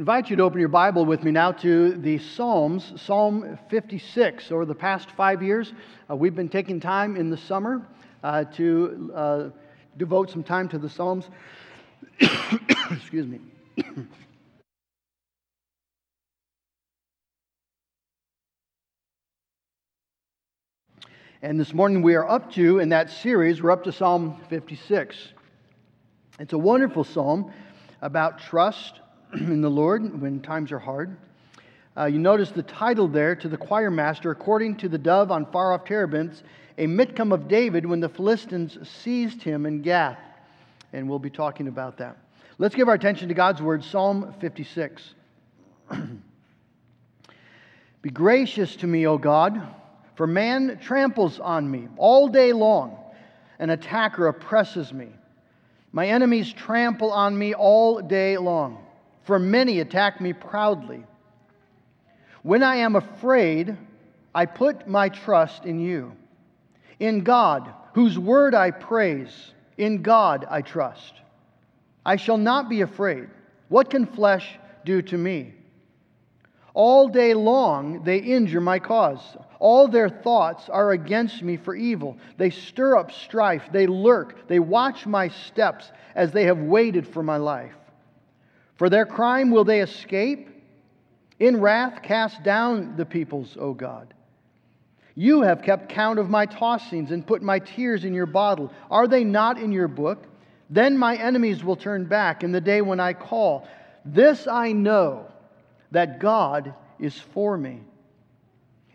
invite you to open your Bible with me now to the Psalms, Psalm 56. Over the past five years, uh, we've been taking time in the summer uh, to uh, devote some time to the Psalms. Excuse me. and this morning we are up to, in that series, we're up to Psalm 56. It's a wonderful psalm about trust in the Lord when times are hard. Uh, you notice the title there to the choir master, according to the dove on far off terebinths, a Miktam of David when the Philistines seized him in Gath. And we'll be talking about that. Let's give our attention to God's word, Psalm 56. Be gracious to me, O God, for man tramples on me all day long. An attacker oppresses me. My enemies trample on me all day long for many attack me proudly. When I am afraid, I put my trust in you. In God, whose word I praise, in God I trust. I shall not be afraid. What can flesh do to me? All day long they injure my cause. All their thoughts are against me for evil. They stir up strife. They lurk. They watch my steps as they have waited for my life. For their crime will they escape? In wrath, cast down the peoples, O God. You have kept count of my tossings and put my tears in your bottle. Are they not in your book? Then my enemies will turn back in the day when I call. This I know that God is for me.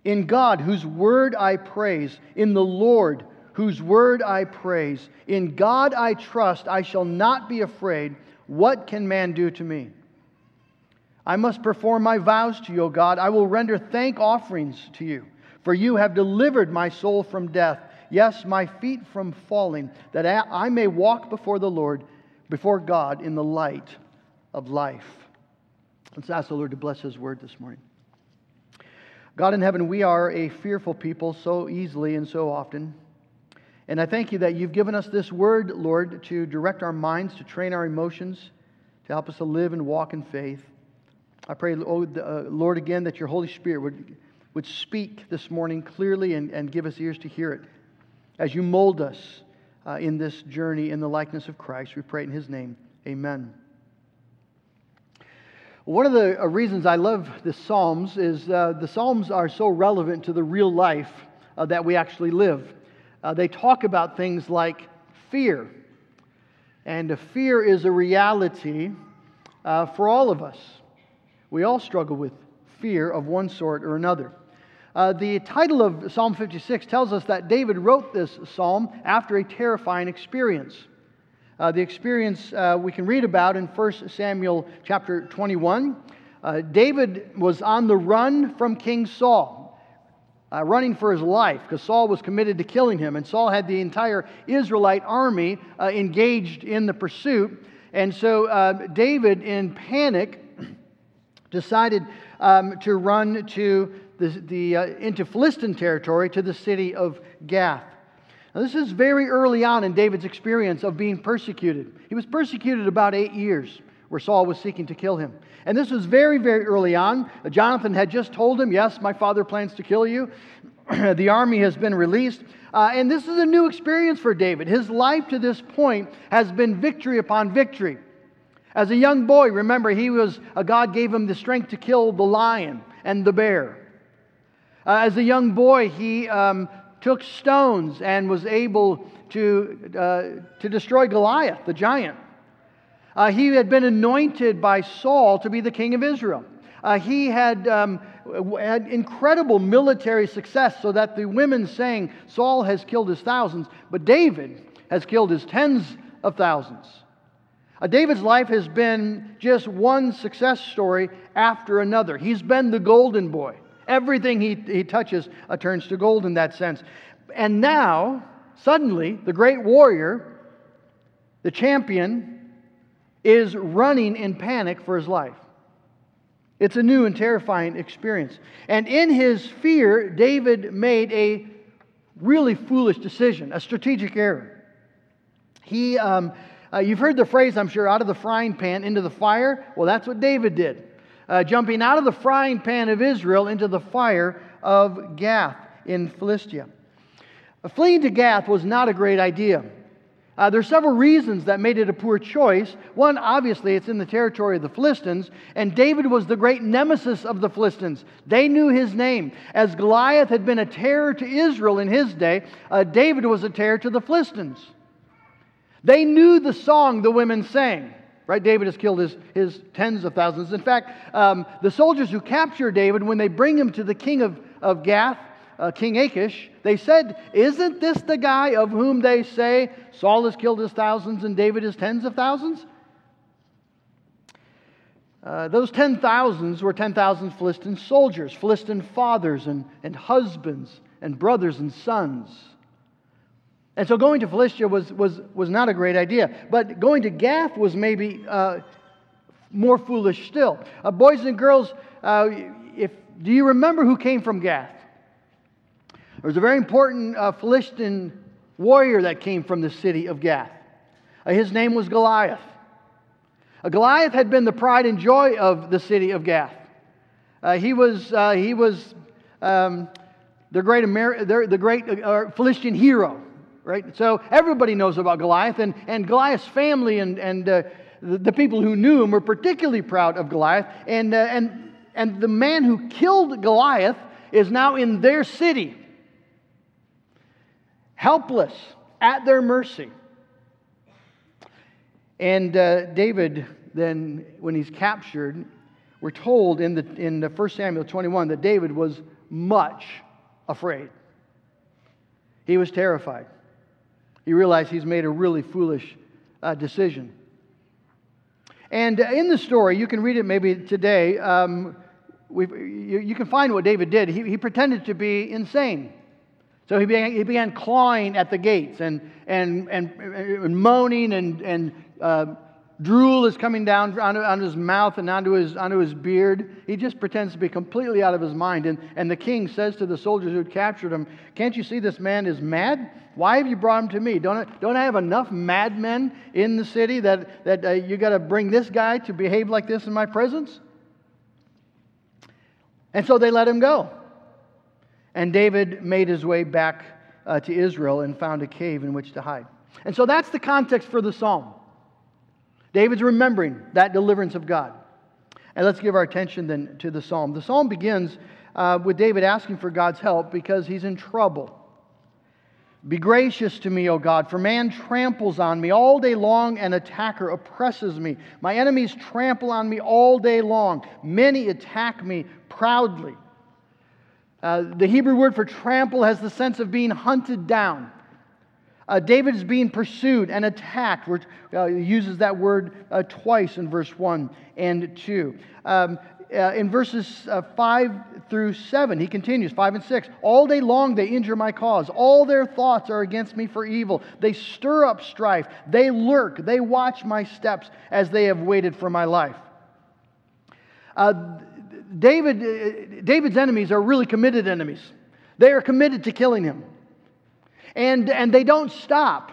In God, whose word I praise, in the Lord, whose word I praise, in God I trust, I shall not be afraid. What can man do to me? I must perform my vows to you, O God. I will render thank offerings to you, for you have delivered my soul from death, yes, my feet from falling, that I may walk before the Lord, before God, in the light of life. Let's ask the Lord to bless his word this morning. God in heaven, we are a fearful people so easily and so often. And I thank you that you've given us this word, Lord, to direct our minds, to train our emotions, to help us to live and walk in faith. I pray, oh, uh, Lord, again, that your Holy Spirit would, would speak this morning clearly and, and give us ears to hear it as you mold us uh, in this journey in the likeness of Christ. We pray in his name. Amen. One of the uh, reasons I love the Psalms is uh, the Psalms are so relevant to the real life uh, that we actually live uh, they talk about things like fear. And fear is a reality uh, for all of us. We all struggle with fear of one sort or another. Uh, the title of Psalm 56 tells us that David wrote this psalm after a terrifying experience. Uh, the experience uh, we can read about in 1 Samuel chapter 21. Uh, David was on the run from King Saul uh, running for his life because Saul was committed to killing him. And Saul had the entire Israelite army uh, engaged in the pursuit. And so uh, David, in panic, decided um, to run to the, the uh, into Philistine territory to the city of Gath. Now, this is very early on in David's experience of being persecuted. He was persecuted about eight years where Saul was seeking to kill him. And this was very, very early on. Jonathan had just told him, Yes, my father plans to kill you. the army has been released. Uh, and this is a new experience for David. His life to this point has been victory upon victory. As a young boy, remember, he was, uh, God gave him the strength to kill the lion and the bear. Uh, as a young boy, he um, took stones and was able to, uh, to destroy Goliath, the giant. Uh, he had been anointed by Saul to be the king of Israel. Uh, he had, um, had incredible military success so that the women saying Saul has killed his thousands, but David has killed his tens of thousands. Uh, David's life has been just one success story after another. He's been the golden boy. Everything he, he touches uh, turns to gold in that sense. And now, suddenly, the great warrior, the champion, is running in panic for his life. It's a new and terrifying experience. And in his fear, David made a really foolish decision, a strategic error. He, um, uh, you've heard the phrase, I'm sure, out of the frying pan into the fire. Well, that's what David did. uh, jumping out of the frying pan of Israel into the fire of Gath in Philistia. Fleeing to Gath was not a great idea. Uh, there are several reasons that made it a poor choice. One, obviously, it's in the territory of the Philistines, and David was the great nemesis of the Philistines. They knew his name. As Goliath had been a terror to Israel in his day, uh, David was a terror to the Philistines. They knew the song the women sang. Right? David has killed his, his tens of thousands. In fact, um, the soldiers who capture David, when they bring him to the king of, of Gath, uh, King Achish, they said, Isn't this the guy of whom they say Saul has killed his thousands and David his tens of thousands? Uh, those ten thousands were 10,000 Philistine soldiers, Philistine fathers and, and husbands and brothers and sons. And so going to Philistia was, was, was not a great idea. But going to Gath was maybe uh, more foolish still. Uh, boys and girls, uh, if, do you remember who came from Gath? There was a very important uh, Philistine warrior that came from the city of Gath. Uh, his name was Goliath. Uh, Goliath had been the pride and joy of the city of Gath. Uh, he was, uh, he was um, the great, Amer- the great uh, Philistine hero, right? So everybody knows about Goliath, and, and Goliath's family and, and the, the, people who knew him were particularly proud of Goliath. And, and, and the man who killed Goliath is now in their city helpless, at their mercy. And uh, David, then, when he's captured, we're told in, the, in the 1 Samuel 21 that David was much afraid. He was terrified. He realized he's made a really foolish uh, decision. And uh, in the story, you can read it maybe today. Um, you, you, can find what David did. He, he pretended to be insane. So he began, he began clawing at the gates and, and, and, and moaning, and, and uh, drool is coming down onto, onto, his mouth and onto his, onto his beard. He just pretends to be completely out of his mind. And, and the king says to the soldiers who had captured him, Can't you see this man is mad? Why have you brought him to me? Don't I, don't I have enough madmen in the city that, that uh, you got to bring this guy to behave like this in my presence? And so they let him go. And David made his way back uh, to Israel and found a cave in which to hide. And so that's the context for the psalm. David's remembering that deliverance of God. And let's give our attention then to the psalm. The psalm begins uh, with David asking for God's help because he's in trouble. Be gracious to me, O God, for man tramples on me all day long, an attacker oppresses me. My enemies trample on me all day long. Many attack me proudly. Uh, the Hebrew word for trample has the sense of being hunted down. Uh, David is being pursued and attacked. Which, uh, uses that word uh, twice in verse 1 and 2. Um, uh, in verses uh, 5 through 7, he continues, 5 and 6. All day long they injure my cause. All their thoughts are against me for evil. They stir up strife. They lurk. They watch my steps as they have waited for my life. David, uh, David's enemies are really committed enemies. They are committed to killing him. And, and they don't stop.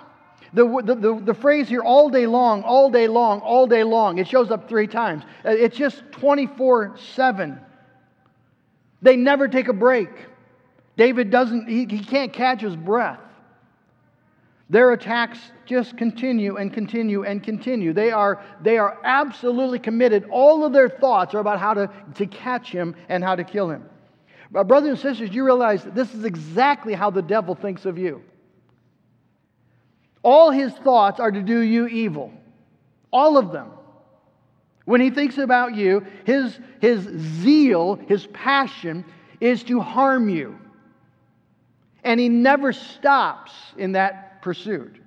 The, the, the, the, phrase here, all day long, all day long, all day long, it shows up three times. Uh, it's just 24 7. They never take a break. David doesn't, he, he can't catch his breath. Their attacks just continue and continue and continue. They are, they are absolutely committed. All of their thoughts are about how to, to catch him and how to kill him. But brothers and sisters, you realize this is exactly how the devil thinks of you. All his thoughts are to do you evil. All of them. When he thinks about you, his, his zeal, his passion is to harm you. And he never stops in that pursued.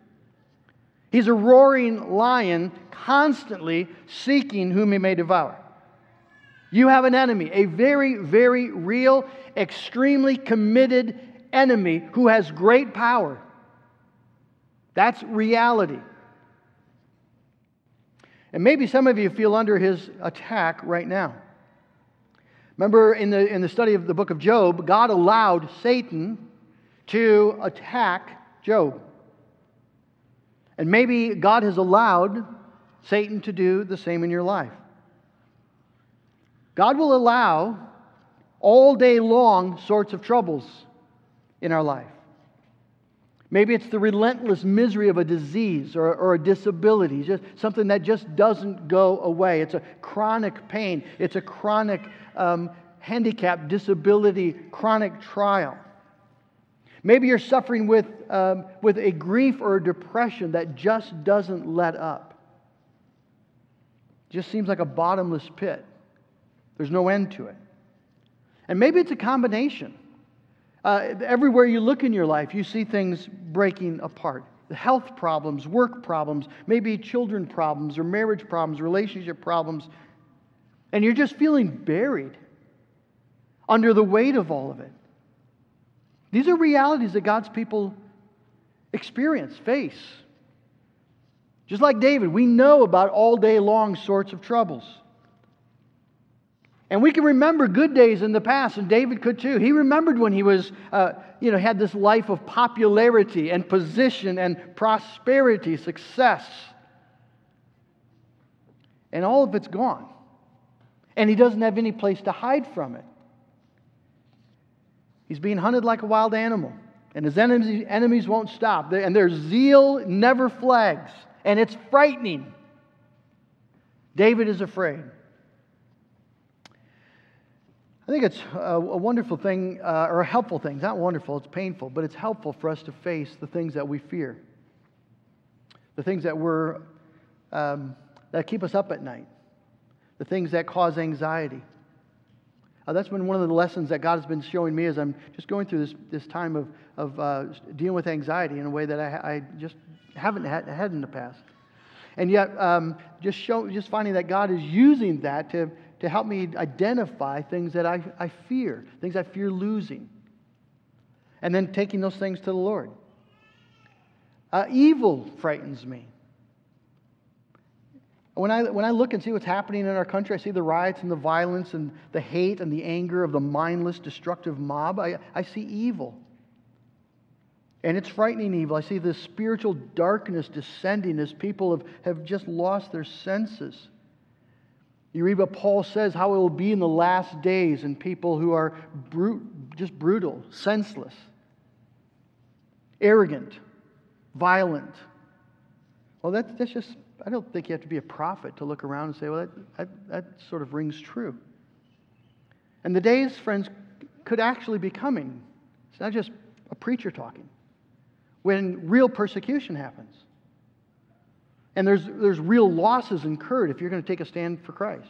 He's a roaring lion, constantly seeking whom he may devour. You have an enemy, a very, very real, extremely committed enemy who has great power. That's reality. And maybe some of you feel under his attack right now. Remember in the, in the study of the book of Job, God allowed Satan to attack Job. And maybe God has allowed Satan to do the same in your life. God will allow all day long sorts of troubles in our life. Maybe it's the relentless misery of a disease or, or, a disability, just something that just doesn't go away. It's a chronic pain, it's a chronic um, handicap, disability, chronic trial. Maybe you're suffering with, um, with a grief or a depression that just doesn't let up. Just seems like a bottomless pit. There's no end to it. And maybe it's a combination. Uh, everywhere you look in your life, you see things breaking apart. Health problems, work problems, maybe children problems or marriage problems, relationship problems. And you're just feeling buried under the weight of all of it. These are realities that God's people experience, face. Just like David, we know about all day long sorts of troubles. And we can remember good days in the past, and David could too. He remembered when he was, uh, you know, had this life of popularity and position and prosperity, success. And all of it's gone. And he doesn't have any place to hide from it. He's being hunted like a wild animal, and his enemies, enemies won't stop. And their zeal never flags, and it's frightening. David is afraid. I think it's a, wonderful thing, uh, or a helpful thing. It's not wonderful, it's painful, but it's helpful for us to face the things that we fear, the things that we're, um, that keep us up at night, the things that cause anxiety. Uh, that's been one of the lessons that God has been showing me as I'm just going through this, this time of, of uh, dealing with anxiety in a way that I, I just haven't had, had in the past. And yet, um, just, show, just finding that God is using that to, to help me identify things that I, I fear, things I fear losing. And then taking those things to the Lord. Uh, evil frightens me. When I, when I look and see what's happening in our country, I see the riots and the violence and the hate and the anger of the mindless, destructive mob. I, I see evil. And it's frightening evil. I see this spiritual darkness descending as people have, have just lost their senses. You read what Paul says, how it will be in the last days, and people who are brute, just brutal, senseless, arrogant, violent. Well, that's, that's just, I don't think you have to be a prophet to look around and say, well, that, that, that sort of rings true. And the days, friends, could actually be coming. It's not just a preacher talking. When real persecution happens. And there's, there's real losses incurred if you're going to take a stand for Christ.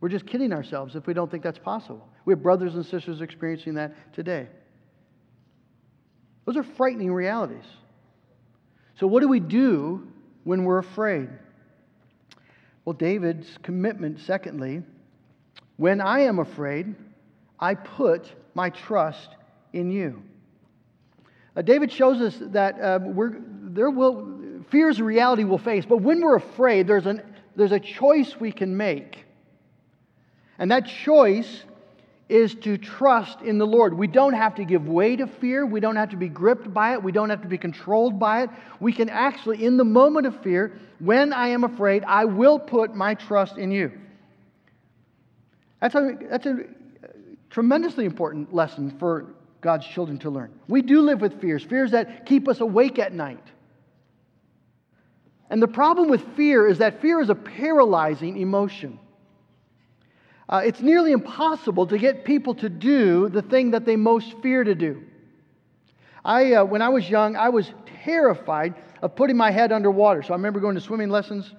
We're just kidding ourselves if we don't think that's possible. We have brothers and sisters experiencing that today. Those are frightening realities. So, what do we do when we're afraid? Well, David's commitment, secondly, when I am afraid, I put my trust in you. Uh, David shows us that uh, there will fears reality we'll face. But when we're afraid, there's, an, there's a choice we can make. And that choice is to trust in the Lord. We don't have to give way to fear. We don't have to be gripped by it. We don't have to be controlled by it. We can actually, in the moment of fear, when I am afraid, I will put my trust in you. That's a, that's a tremendously important lesson for God's children to learn. We do live with fears, fears that keep us awake at night. And the problem with fear is that fear is a paralyzing emotion. Uh, it's nearly impossible to get people to do the thing that they most fear to do. I, uh, when I was young, I was terrified of putting my head underwater. So I remember going to swimming lessons,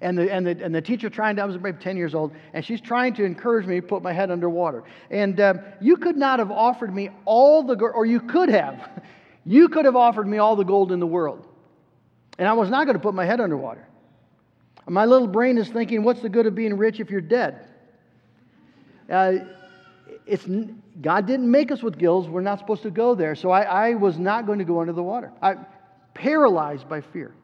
and the, and the, and the teacher trying to, I was maybe 10 years old, and she's trying to encourage me to put my head underwater. And uh, you could not have offered me all the, or you could have, you could have offered me all the gold in the world. And I was not going to put my head underwater. My little brain is thinking, what's the good of being rich if you're dead? Uh, it's, God didn't make us with gills. We're not supposed to go there. So I, I was not going to go under the water. I'm paralyzed by fear.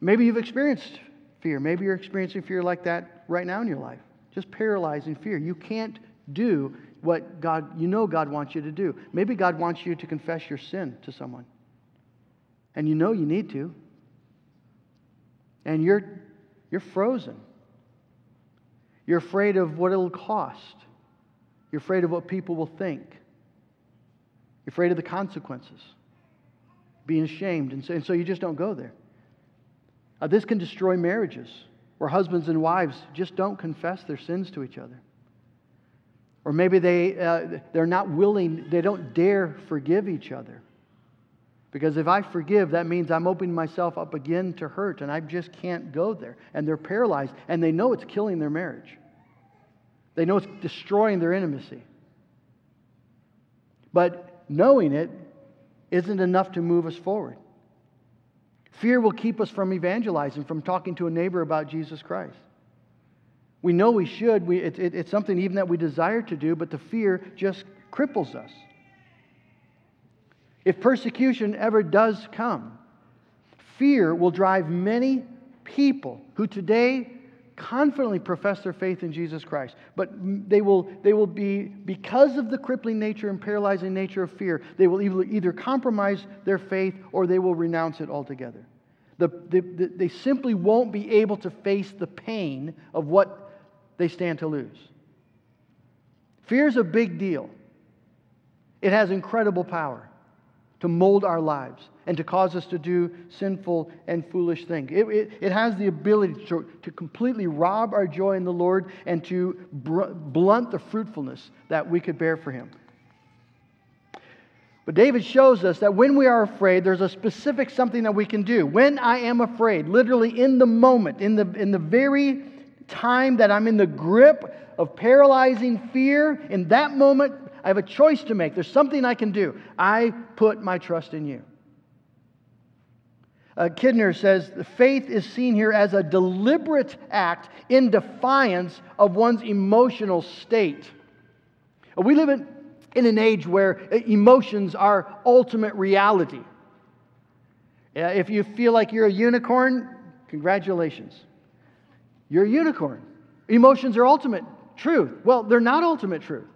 Maybe you've experienced fear. Maybe you're experiencing fear like that right now in your life. Just paralyzing fear. You can't do what God, you know God wants you to do. Maybe God wants you to confess your sin to someone and you know you need to, and you're, you're frozen. You're afraid of what it'll cost. You're afraid of what people will think. You're afraid of the consequences, being ashamed. And so, and so you just don't go there. Uh, this can destroy marriages where husbands and wives just don't confess their sins to each other. Or maybe they, uh, they're not willing, they don't dare forgive each other. Because if I forgive, that means I'm opening myself up again to hurt, and I just can't go there. And they're paralyzed, and they know it's killing their marriage. They know it's destroying their intimacy. But knowing it isn't enough to move us forward. Fear will keep us from evangelizing, from talking to a neighbor about Jesus Christ. We know we should. We, it, it, it's something even that we desire to do, but the fear just cripples us. If persecution ever does come, fear will drive many people who today confidently profess their faith in Jesus Christ, but they will, they will be, because of the crippling nature and paralyzing nature of fear, they will either, compromise their faith or they will renounce it altogether. The, the, the, they simply won't be able to face the pain of what they stand to lose. Fear is a big deal, it has incredible power to mold our lives and to cause us to do sinful and foolish things. It, it, it has the ability to, to completely rob our joy in the Lord and to br- blunt the fruitfulness that we could bear for Him. But David shows us that when we are afraid, there's a specific something that we can do. When I am afraid, literally in the moment, in the, in the very time that I'm in the grip of paralyzing fear, in that moment, I have a choice to make. There's something I can do. I put my trust in you. Uh, Kidner says the faith is seen here as a deliberate act in defiance of one's emotional state. Uh, we live in, in an age where uh, emotions are ultimate reality. Uh, if you feel like you're a unicorn, congratulations. You're a unicorn. Emotions are ultimate truth. Well, they're not ultimate truth.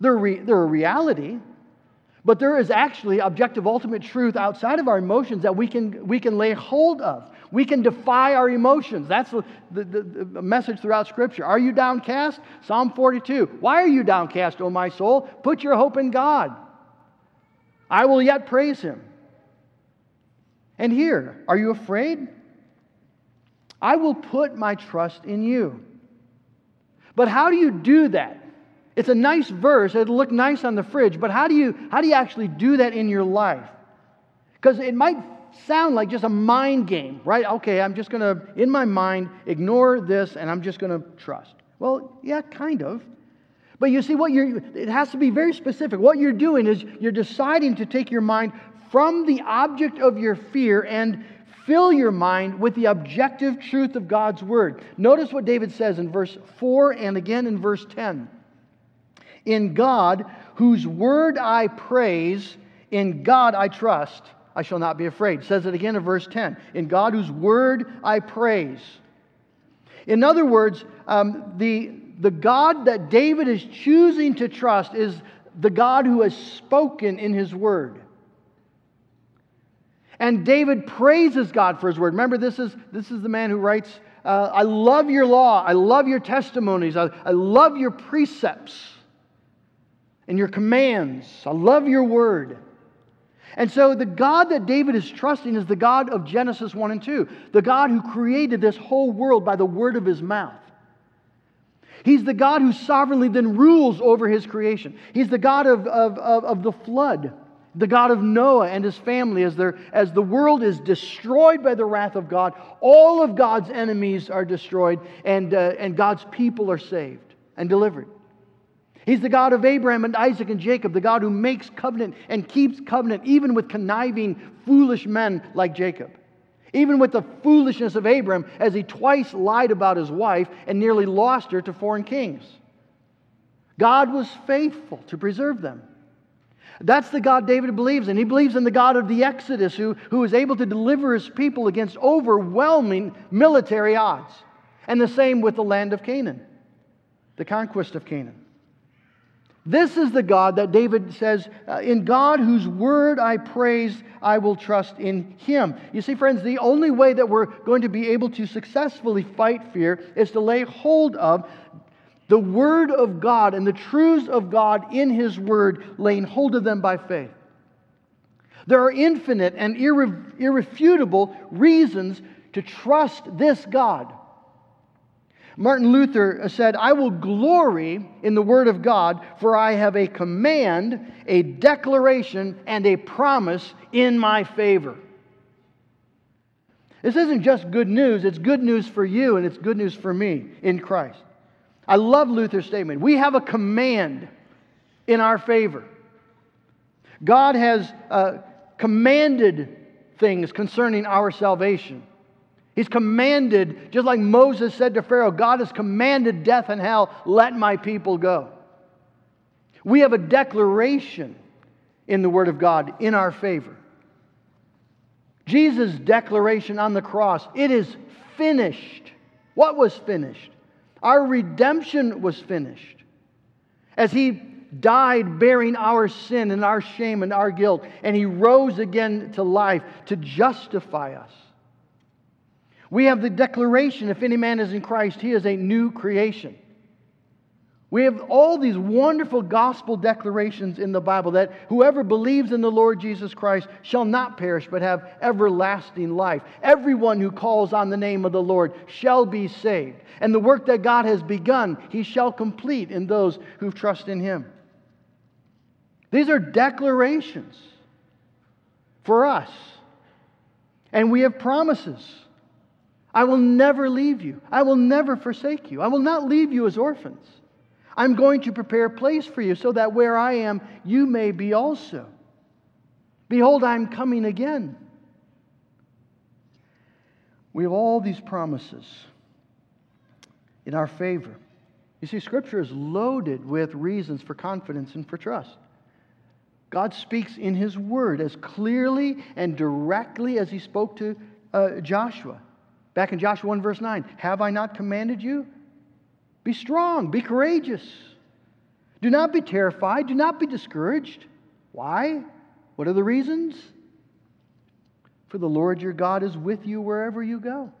They're, re- they're a reality, but there is actually objective ultimate truth outside of our emotions that we can, we can lay hold of. We can defy our emotions. That's the, the, the, message throughout Scripture. Are you downcast? Psalm 42. Why are you downcast, O my soul? Put your hope in God. I will yet praise him. And here, are you afraid? I will put my trust in you. But how do you do that? It's a nice verse. It'll look nice on the fridge, but how do you, how do you actually do that in your life? Because it might sound like just a mind game, right? Okay, I'm just going to, in my mind, ignore this and I'm just going to trust. Well, yeah, kind of. But you see, what you're, it has to be very specific. What you're doing is you're deciding to take your mind from the object of your fear and fill your mind with the objective truth of God's word. Notice what David says in verse 4 and again in verse 10. In God, whose word I praise, in God I trust, I shall not be afraid. It says it again in verse 10. In God, whose word I praise. In other words, um, the, the God that David is choosing to trust is the God who has spoken in his word. And David praises God for his word. Remember, this is, this is the man who writes, uh, I love your law. I love your testimonies. I, I love your precepts and your commands. I love your word. And so the God that David is trusting is the God of Genesis 1 and 2, the God who created this whole world by the word of his mouth. He's the God who sovereignly then rules over his creation. He's the God of, of, of, of the flood, the God of Noah and his family as, as the world is destroyed by the wrath of God. All of God's enemies are destroyed, and, uh, and God's people are saved and delivered. He's the God of Abraham and Isaac and Jacob, the God who makes covenant and keeps covenant, even with conniving, foolish men like Jacob. Even with the foolishness of Abraham, as he twice lied about his wife and nearly lost her to foreign kings. God was faithful to preserve them. That's the God David believes in. He believes in the God of the Exodus, who, who is able to deliver his people against overwhelming military odds. And the same with the land of Canaan, the conquest of Canaan. This is the God that David says, uh, In God whose word I praise, I will trust in him. You see, friends, the only way that we're going to be able to successfully fight fear is to lay hold of The Word of God and the truths of God in His Word, laying hold of them by faith. There are infinite and irre- irrefutable reasons to trust this God. Martin Luther said, I will glory in the Word of God, for I have a command, a declaration, and a promise in my favor. This isn't just good news, it's good news for you and it's good news for me in Christ. I love Luther's statement. We have a command in our favor. God has uh, commanded things concerning our salvation. He's commanded, just like Moses said to Pharaoh, God has commanded death and hell, let my people go. We have a declaration in the Word of God in our favor. Jesus' declaration on the cross, it is finished. What was finished? Our redemption was finished. As he died bearing our sin and our shame and our guilt, and he rose again to life to justify us. We have the declaration if any man is in Christ, he is a new creation. We have all these wonderful gospel declarations in the Bible that whoever believes in the Lord Jesus Christ shall not perish but have everlasting life. Everyone who calls on the name of the Lord shall be saved. And the work that God has begun, he shall complete in those who trust in him. These are declarations for us. And we have promises. I will never leave you. I will never forsake you. I will not leave you as orphans. I'm going to prepare a place for you so that where I am, you may be also. Behold, I'm coming again. We have all these promises in our favor. You see, Scripture is loaded with reasons for confidence and for trust. God speaks in His Word as clearly and directly as He spoke to uh, Joshua. Back in Joshua 1, verse 9 Have I not commanded you? Be strong, be courageous. Do not be terrified, do not be discouraged. Why? What are the reasons? For the Lord your God is with you wherever you go.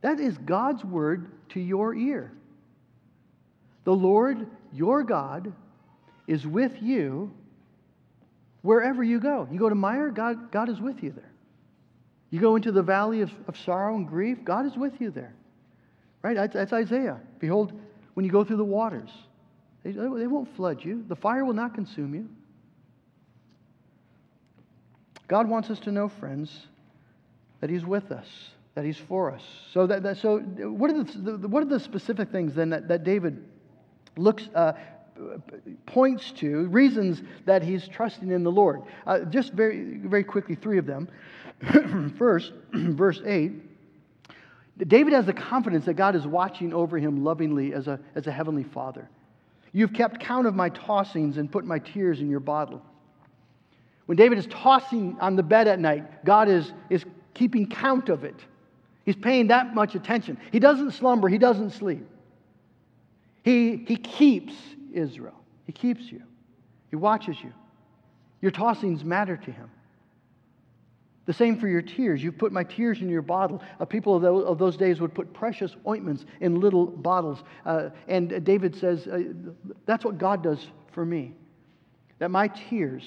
That is God's word to your ear. The Lord your God is with you wherever you go. You go to Meijer, God, God is with you there. You go into the valley of, of sorrow and grief, God is with you there. Right? That's, that's Isaiah. Behold, when you go through the waters, they, they won't flood you, the fire will not consume you. God wants us to know, friends, that He's with us, that He's for us. So, that, that so what, are the, what are the specific things then that, that David looks, uh, points to, reasons that he's trusting in the Lord? Uh, just very, very quickly, three of them. First, verse 8 David has the confidence that God is watching over him lovingly as a, as a heavenly father. You've kept count of my tossings and put my tears in your bottle. When David is tossing on the bed at night, God is, is keeping count of it. He's paying that much attention. He doesn't slumber, he doesn't sleep. He, he keeps Israel, he keeps you, he watches you. Your tossings matter to him. The same for your tears. You've put my tears in your bottle. Uh, people of those, of those, days would put precious ointments in little bottles. Uh, and David says, uh, That's what God does for me. That my tears,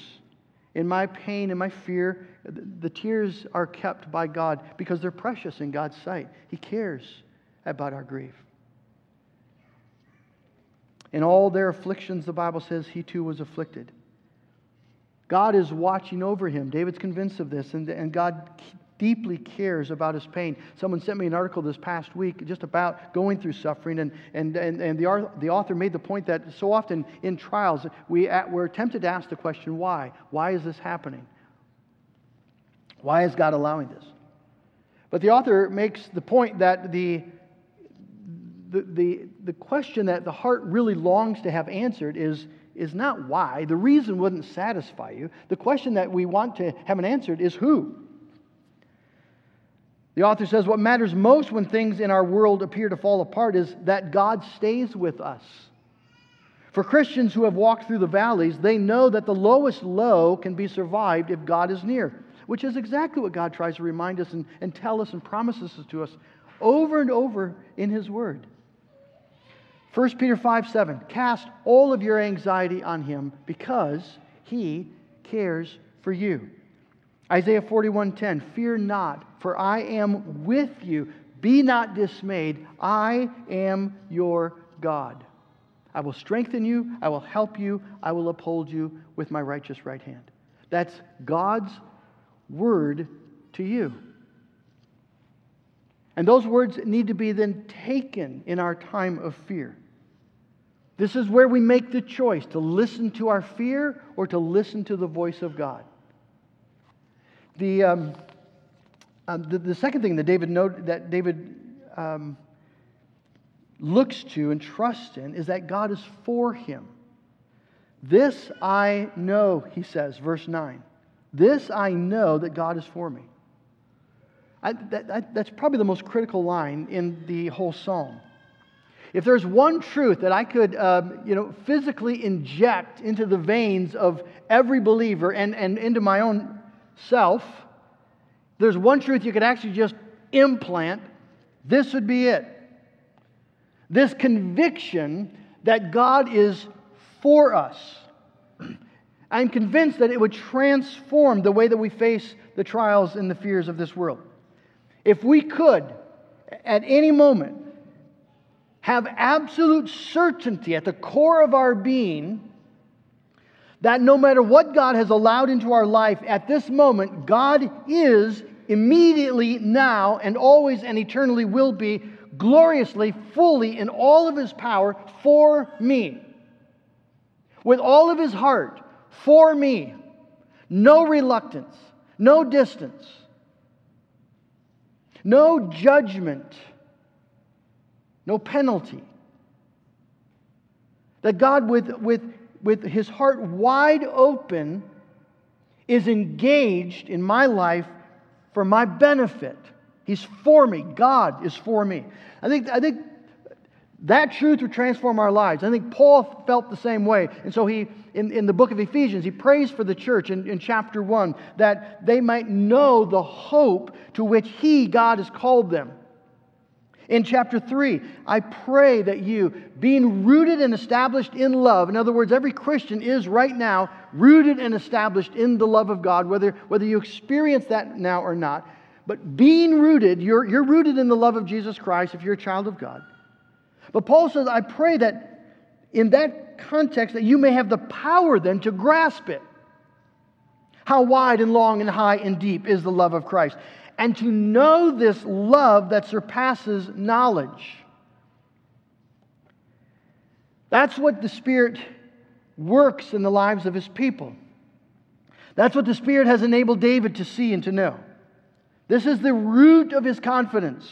in my pain and my fear, the, the tears are kept by God because they're precious in God's sight. He cares about our grief. In all their afflictions, the Bible says, He too was afflicted. God is watching over him. David's convinced of this, and, and God deeply cares about his pain. Someone sent me an article this past week just about going through suffering, and, and, and, and the, the author made the point that so often in trials, we, we're tempted to ask the question, why? Why is this happening? Why is God allowing this? But the author makes the point that the, the, the, the question that the heart really longs to have answered is is not why. The reason wouldn't satisfy you. The question that we want to have an answered is who. The author says what matters most when things in our world appear to fall apart is that God stays with us. For Christians who have walked through the valleys, they know that the lowest low can be survived if God is near, which is exactly what God tries to remind us and, and tell us and promises to us over and over in His Word. 1 Peter 5 7. Cast all of your anxiety on him because he cares for you. Isaiah 41:10 Fear not for I am with you. Be not dismayed. I am your God. I will strengthen you. I will help you. I will uphold you with my righteous right hand. That's God's word to you and those words need to be then taken in our time of fear this is where we make the choice to listen to our fear or to listen to the voice of God the, um, uh, the, the, second thing that David, note, that David um, looks to and trusts in is that God is for him. This I know, he says, verse 9. This I know that God is for me. I, that, that, that's probably the most critical line in the whole psalm. If there's one truth that I could, um, you know, physically inject into the veins of every believer and, and into my own self, there's one truth you could actually just implant, this would be it. This conviction that God is for us. I'm convinced that it would transform the way that we face the trials and the fears of this world. If we could, at any moment, have absolute certainty at the core of our being that no matter what God has allowed into our life at this moment, God is immediately now and always and eternally will be gloriously, fully in all of his power for me. With all of his heart for me. No reluctance, no distance, no judgment, no penalty. That God, with, with with his heart wide open, is engaged in my life for my benefit. He's for me. God is for me. I think, I think that truth would transform our lives. I think Paul felt the same way. And so he, in, in the book of Ephesians, he prays for the church in, in chapter 1 that they might know the hope to which he, God, has called them. In chapter 3, I pray that you, being rooted and established in love, in other words, every Christian is right now rooted and established in the love of God, whether, whether you experience that now or not. But being rooted, you're, you're rooted in the love of Jesus Christ if you're a child of God. But Paul says, I pray that in that context, that you may have the power then to grasp it. How wide and long and high and deep is the love of Christ? and to know this love that surpasses knowledge. That's what the Spirit works in the lives of His people. That's what the Spirit has enabled David to see and to know. This is the root of his confidence.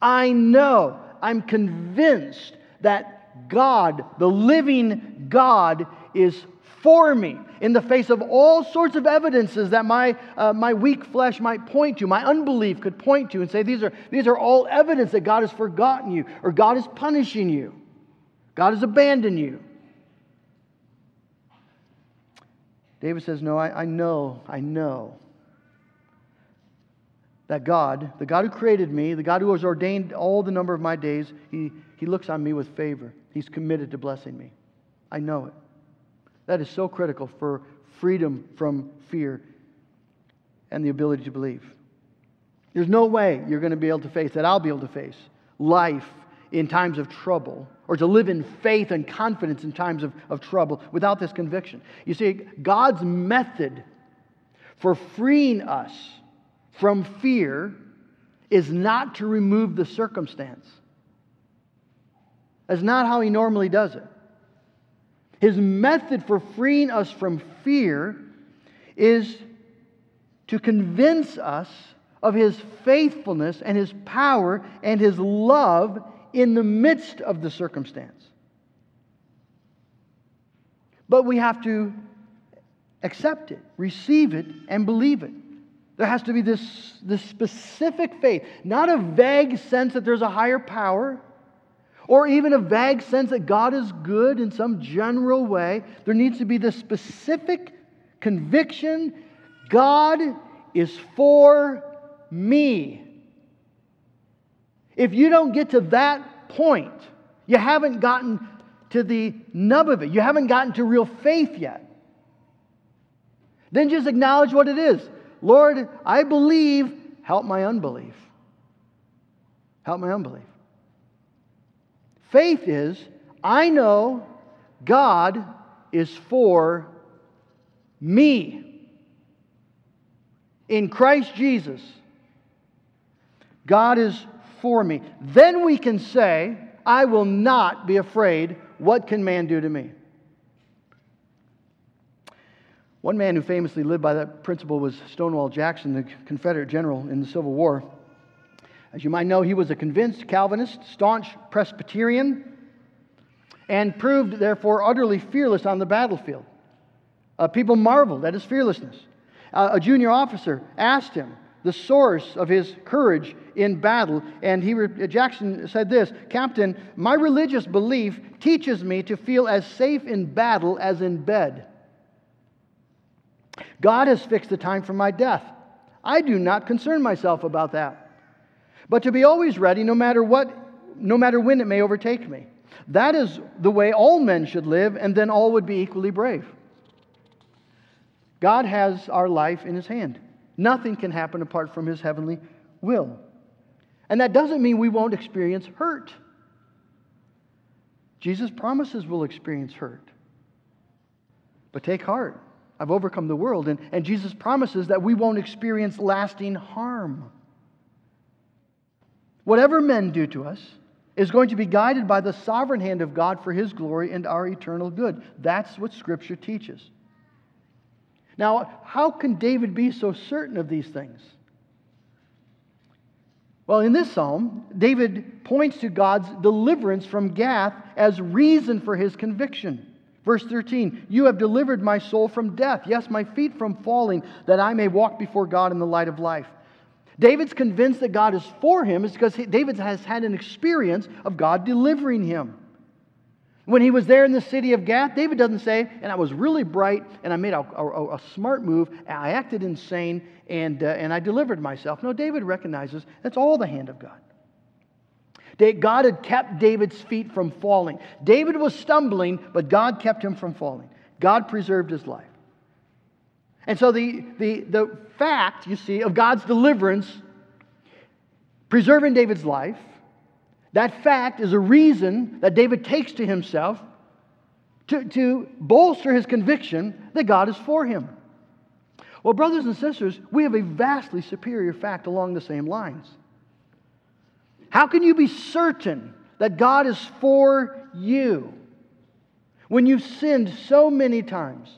I know, I'm convinced that God, the living God, is for me in the face of all sorts of evidences that my, uh, my weak flesh might point to, my unbelief could point to, and say, these are, these are all evidence that God has forgotten you, or God is punishing you, God has abandoned you. David says, No, I, I know, I know that God, the God who created me, the God who has ordained all the number of my days, he, he looks on me with favor. He's committed to blessing me. I know it. That is so critical for freedom from fear and the ability to believe. There's no way you're going to be able to face that I'll be able to face life in times of trouble or to live in faith and confidence in times of, of trouble without this conviction. You see, God's method for freeing us from fear is not to remove the circumstance. That's not how He normally does it. His method for freeing us from fear is to convince us of his faithfulness and his power and his love in the midst of the circumstance. But we have to accept it, receive it, and believe it. There has to be this, this specific faith, not a vague sense that there's a higher power or even a vague sense that God is good in some general way. There needs to be this specific conviction God is for me. If you don't get to that point, You haven't gotten to the nub of it. You haven't gotten to real faith yet. Then just acknowledge what it is. Lord, I believe, help my unbelief. Help my unbelief. Faith is, I know God is for me. In Christ Jesus, God is for me. Then we can say, I will not be afraid. What can man do to me? One man who famously lived by that principle was Stonewall Jackson, the Confederate general in the Civil War. As you might know, he was a convinced Calvinist, staunch Presbyterian, and proved, therefore, utterly fearless on the battlefield. Uh, people marveled at his fearlessness. Uh, a junior officer asked him the source of his courage in battle, and he re- Jackson said this Captain, my religious belief teaches me to feel as safe in battle as in bed. God has fixed the time for my death. I do not concern myself about that. But to be always ready, no matter what, no matter when it may overtake me. That is the way all men should live, and then all would be equally brave. God has our life in his hand. Nothing can happen apart from his heavenly will. And that doesn't mean we won't experience hurt. Jesus promises we'll experience hurt. But take heart. I've overcome the world. And, and Jesus promises that we won't experience lasting harm. Whatever men do to us is going to be guided by the sovereign hand of God for his glory and our eternal good. That's what Scripture teaches. Now, how can David be so certain of these things? Well, in this psalm, David points to God's deliverance from Gath as reason for his conviction. Verse 13, you have delivered my soul from death, yes, my feet from falling, that I may walk before God in the light of life. David's convinced that God is for him is because David has had an experience of God delivering him. When he was there in the city of Gath, David doesn't say, and I was really bright and I made a, a, a smart move, I acted insane and, uh, and I delivered myself. No, David recognizes that's all the hand of God. God had kept David's feet from falling. David was stumbling, but God kept him from falling. God preserved his life. And so the, the, the fact, you see, of God's deliverance, preserving David's life, that fact is a reason that David takes to himself to, to bolster his conviction that God is for him. Well, brothers and sisters, we have a vastly superior fact along the same lines. How can you be certain that God is for you when you've sinned so many times?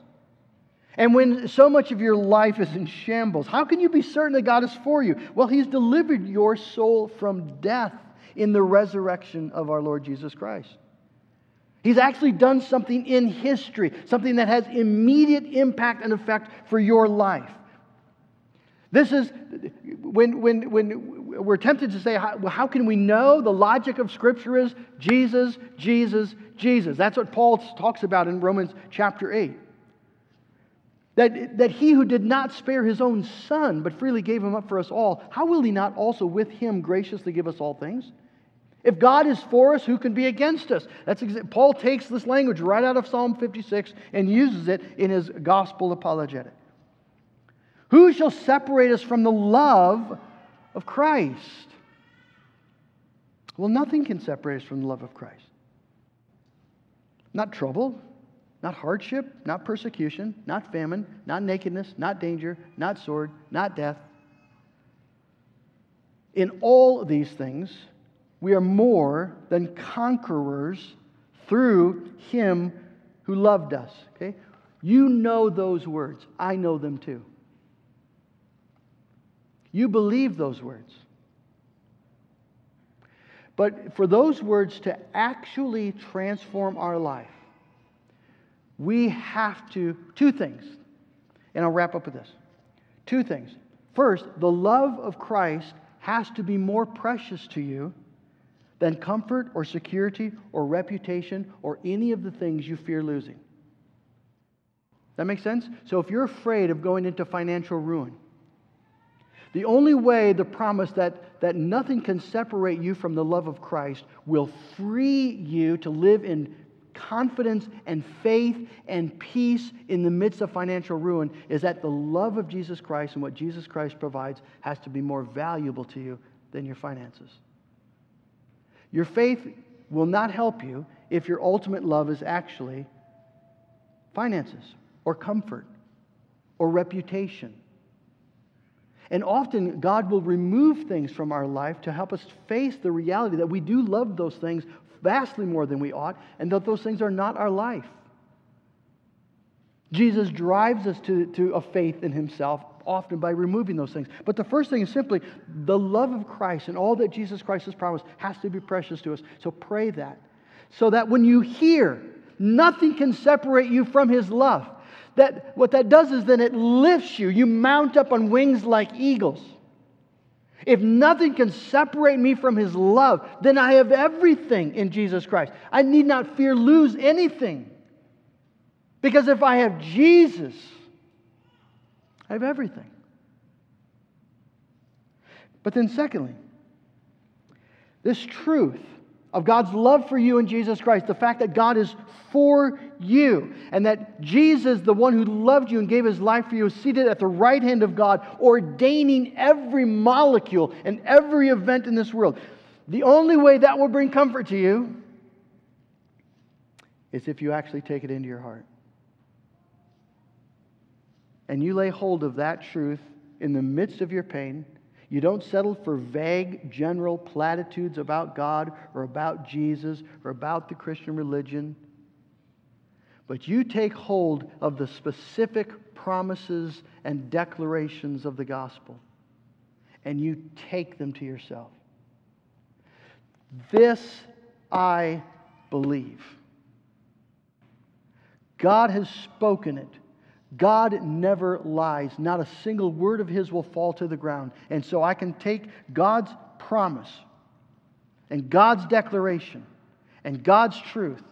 And when so much of your life is in shambles, how can you be certain that God is for you? Well, He's delivered your soul from death in the resurrection of our Lord Jesus Christ. He's actually done something in history, something that has immediate impact and effect for your life. This is when, when, when we're tempted to say, how, how can we know? The logic of Scripture is Jesus, Jesus, Jesus. That's what Paul talks about in Romans chapter 8. That, that he who did not spare his own son, but freely gave him up for us all, how will he not also with him graciously give us all things? If God is for us, who can be against us? That's exa- Paul takes this language right out of Psalm 56 and uses it in his gospel apologetic. Who shall separate us from the love of Christ? Well, nothing can separate us from the love of Christ. Not trouble, not hardship, not persecution, not famine, not nakedness, not danger, not sword, not death. In all these things, we are more than conquerors through him who loved us. Okay? You know those words. I know them too. You believe those words. But for those words to actually transform our life, we have to, two things, and I'll wrap up with this. Two things. First, the love of Christ has to be more precious to you than comfort or security or reputation or any of the things you fear losing. That makes sense? So if you're afraid of going into financial ruin, The only way the promise that, that nothing can separate you from the love of Christ will free you to live in confidence and faith and peace in the midst of financial ruin is that the love of Jesus Christ and what Jesus Christ provides has to be more valuable to you than your finances. Your faith will not help you if your ultimate love is actually finances or comfort or reputation. And often, God will remove things from our life to help us face the reality that we do love those things vastly more than we ought, and that those things are not our life. Jesus drives us to, to a faith in himself, often by removing those things. But the first thing is simply the love of Christ and all that Jesus Christ has promised has to be precious to us. So pray that. So that when you hear, nothing can separate you from his love. That what that does is then it lifts you. You mount up on wings like eagles. If nothing can separate me from his love, then I have everything in Jesus Christ. I need not fear lose anything. Because if I have Jesus, I have everything. But then, secondly, this truth of God's love for you in Jesus Christ, the fact that God is for you, and that Jesus, the one who loved you and gave his life for you, is seated at the right hand of God, ordaining every molecule and every event in this world. The only way that will bring comfort to you is if you actually take it into your heart. And you lay hold of that truth in the midst of your pain you don't settle for vague general platitudes about God or about Jesus or about the Christian religion. But you take hold of the specific promises and declarations of the gospel and you take them to yourself. This I believe. God has spoken it. God never lies. Not a single word of His will fall to the ground. And so I can take God's promise and God's declaration and God's truth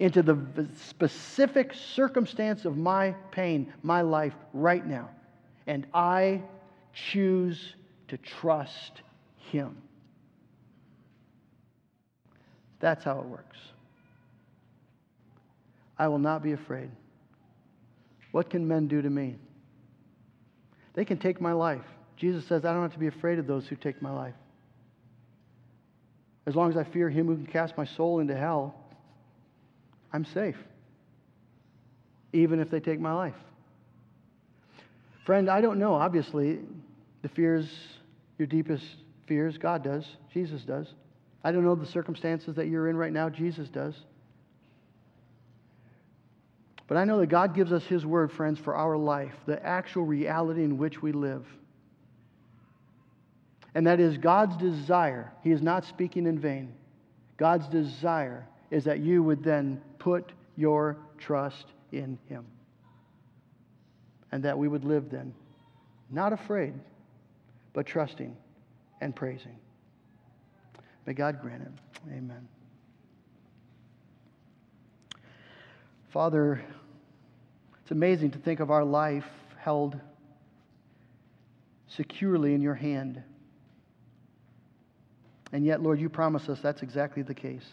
into the specific circumstance of my pain, my life right now. And I choose to trust Him. That's how it works. I will not be afraid. What can men do to me? They can take my life. Jesus says, I don't have to be afraid of those who take my life. As long as I fear him who can cast my soul into hell, I'm safe, even if they take my life. Friend, I don't know. Obviously, the fears, your deepest fears, God does, Jesus does. I don't know the circumstances that you're in right now, Jesus does. But I know that God gives us His word, friends, for our life, the actual reality in which we live. And that is God's desire. He is not speaking in vain. God's desire is that you would then put your trust in Him. And that we would live then, not afraid, but trusting and praising. May God grant it. Amen. Father, it's amazing to think of our life held securely in your hand. And yet, Lord, you promise us that's exactly the case.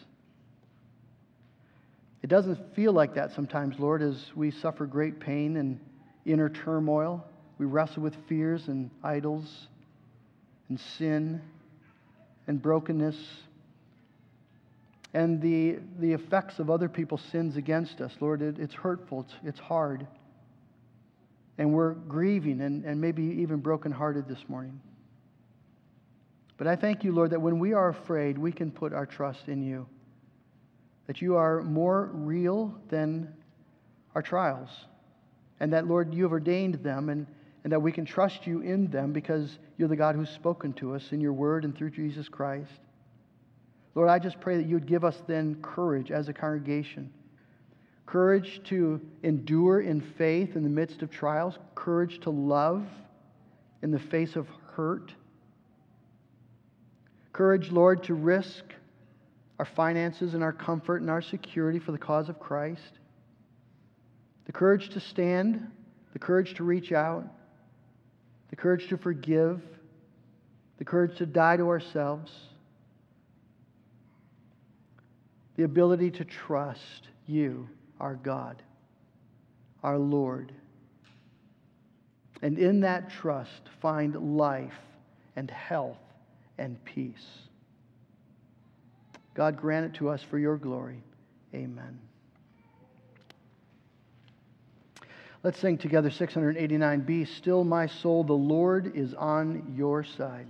It doesn't feel like that sometimes, Lord, as we suffer great pain and inner turmoil. We wrestle with fears and idols and sin and brokenness and the, the effects of other people's sins against us. Lord, it, it's hurtful, it's, it's hard. And we're grieving and, and maybe even brokenhearted this morning. But I thank you, Lord, that when we are afraid, we can put our trust in you. That you are more real than our trials. And that, Lord, you have ordained them and, and that we can trust you in them because you're the God who's spoken to us in your word and through Jesus Christ. Lord, I just pray that you would give us then courage as a congregation. Courage to endure in faith in the midst of trials. Courage to love in the face of hurt. Courage, Lord, to risk our finances and our comfort and our security for the cause of Christ. The courage to stand, the courage to reach out, the courage to forgive, the courage to die to ourselves, the ability to trust you, our God, our Lord. And in that trust, find life and health and peace. God, grant it to us for your glory. Amen. Let's sing together 689 Be still, my soul, the Lord is on your side.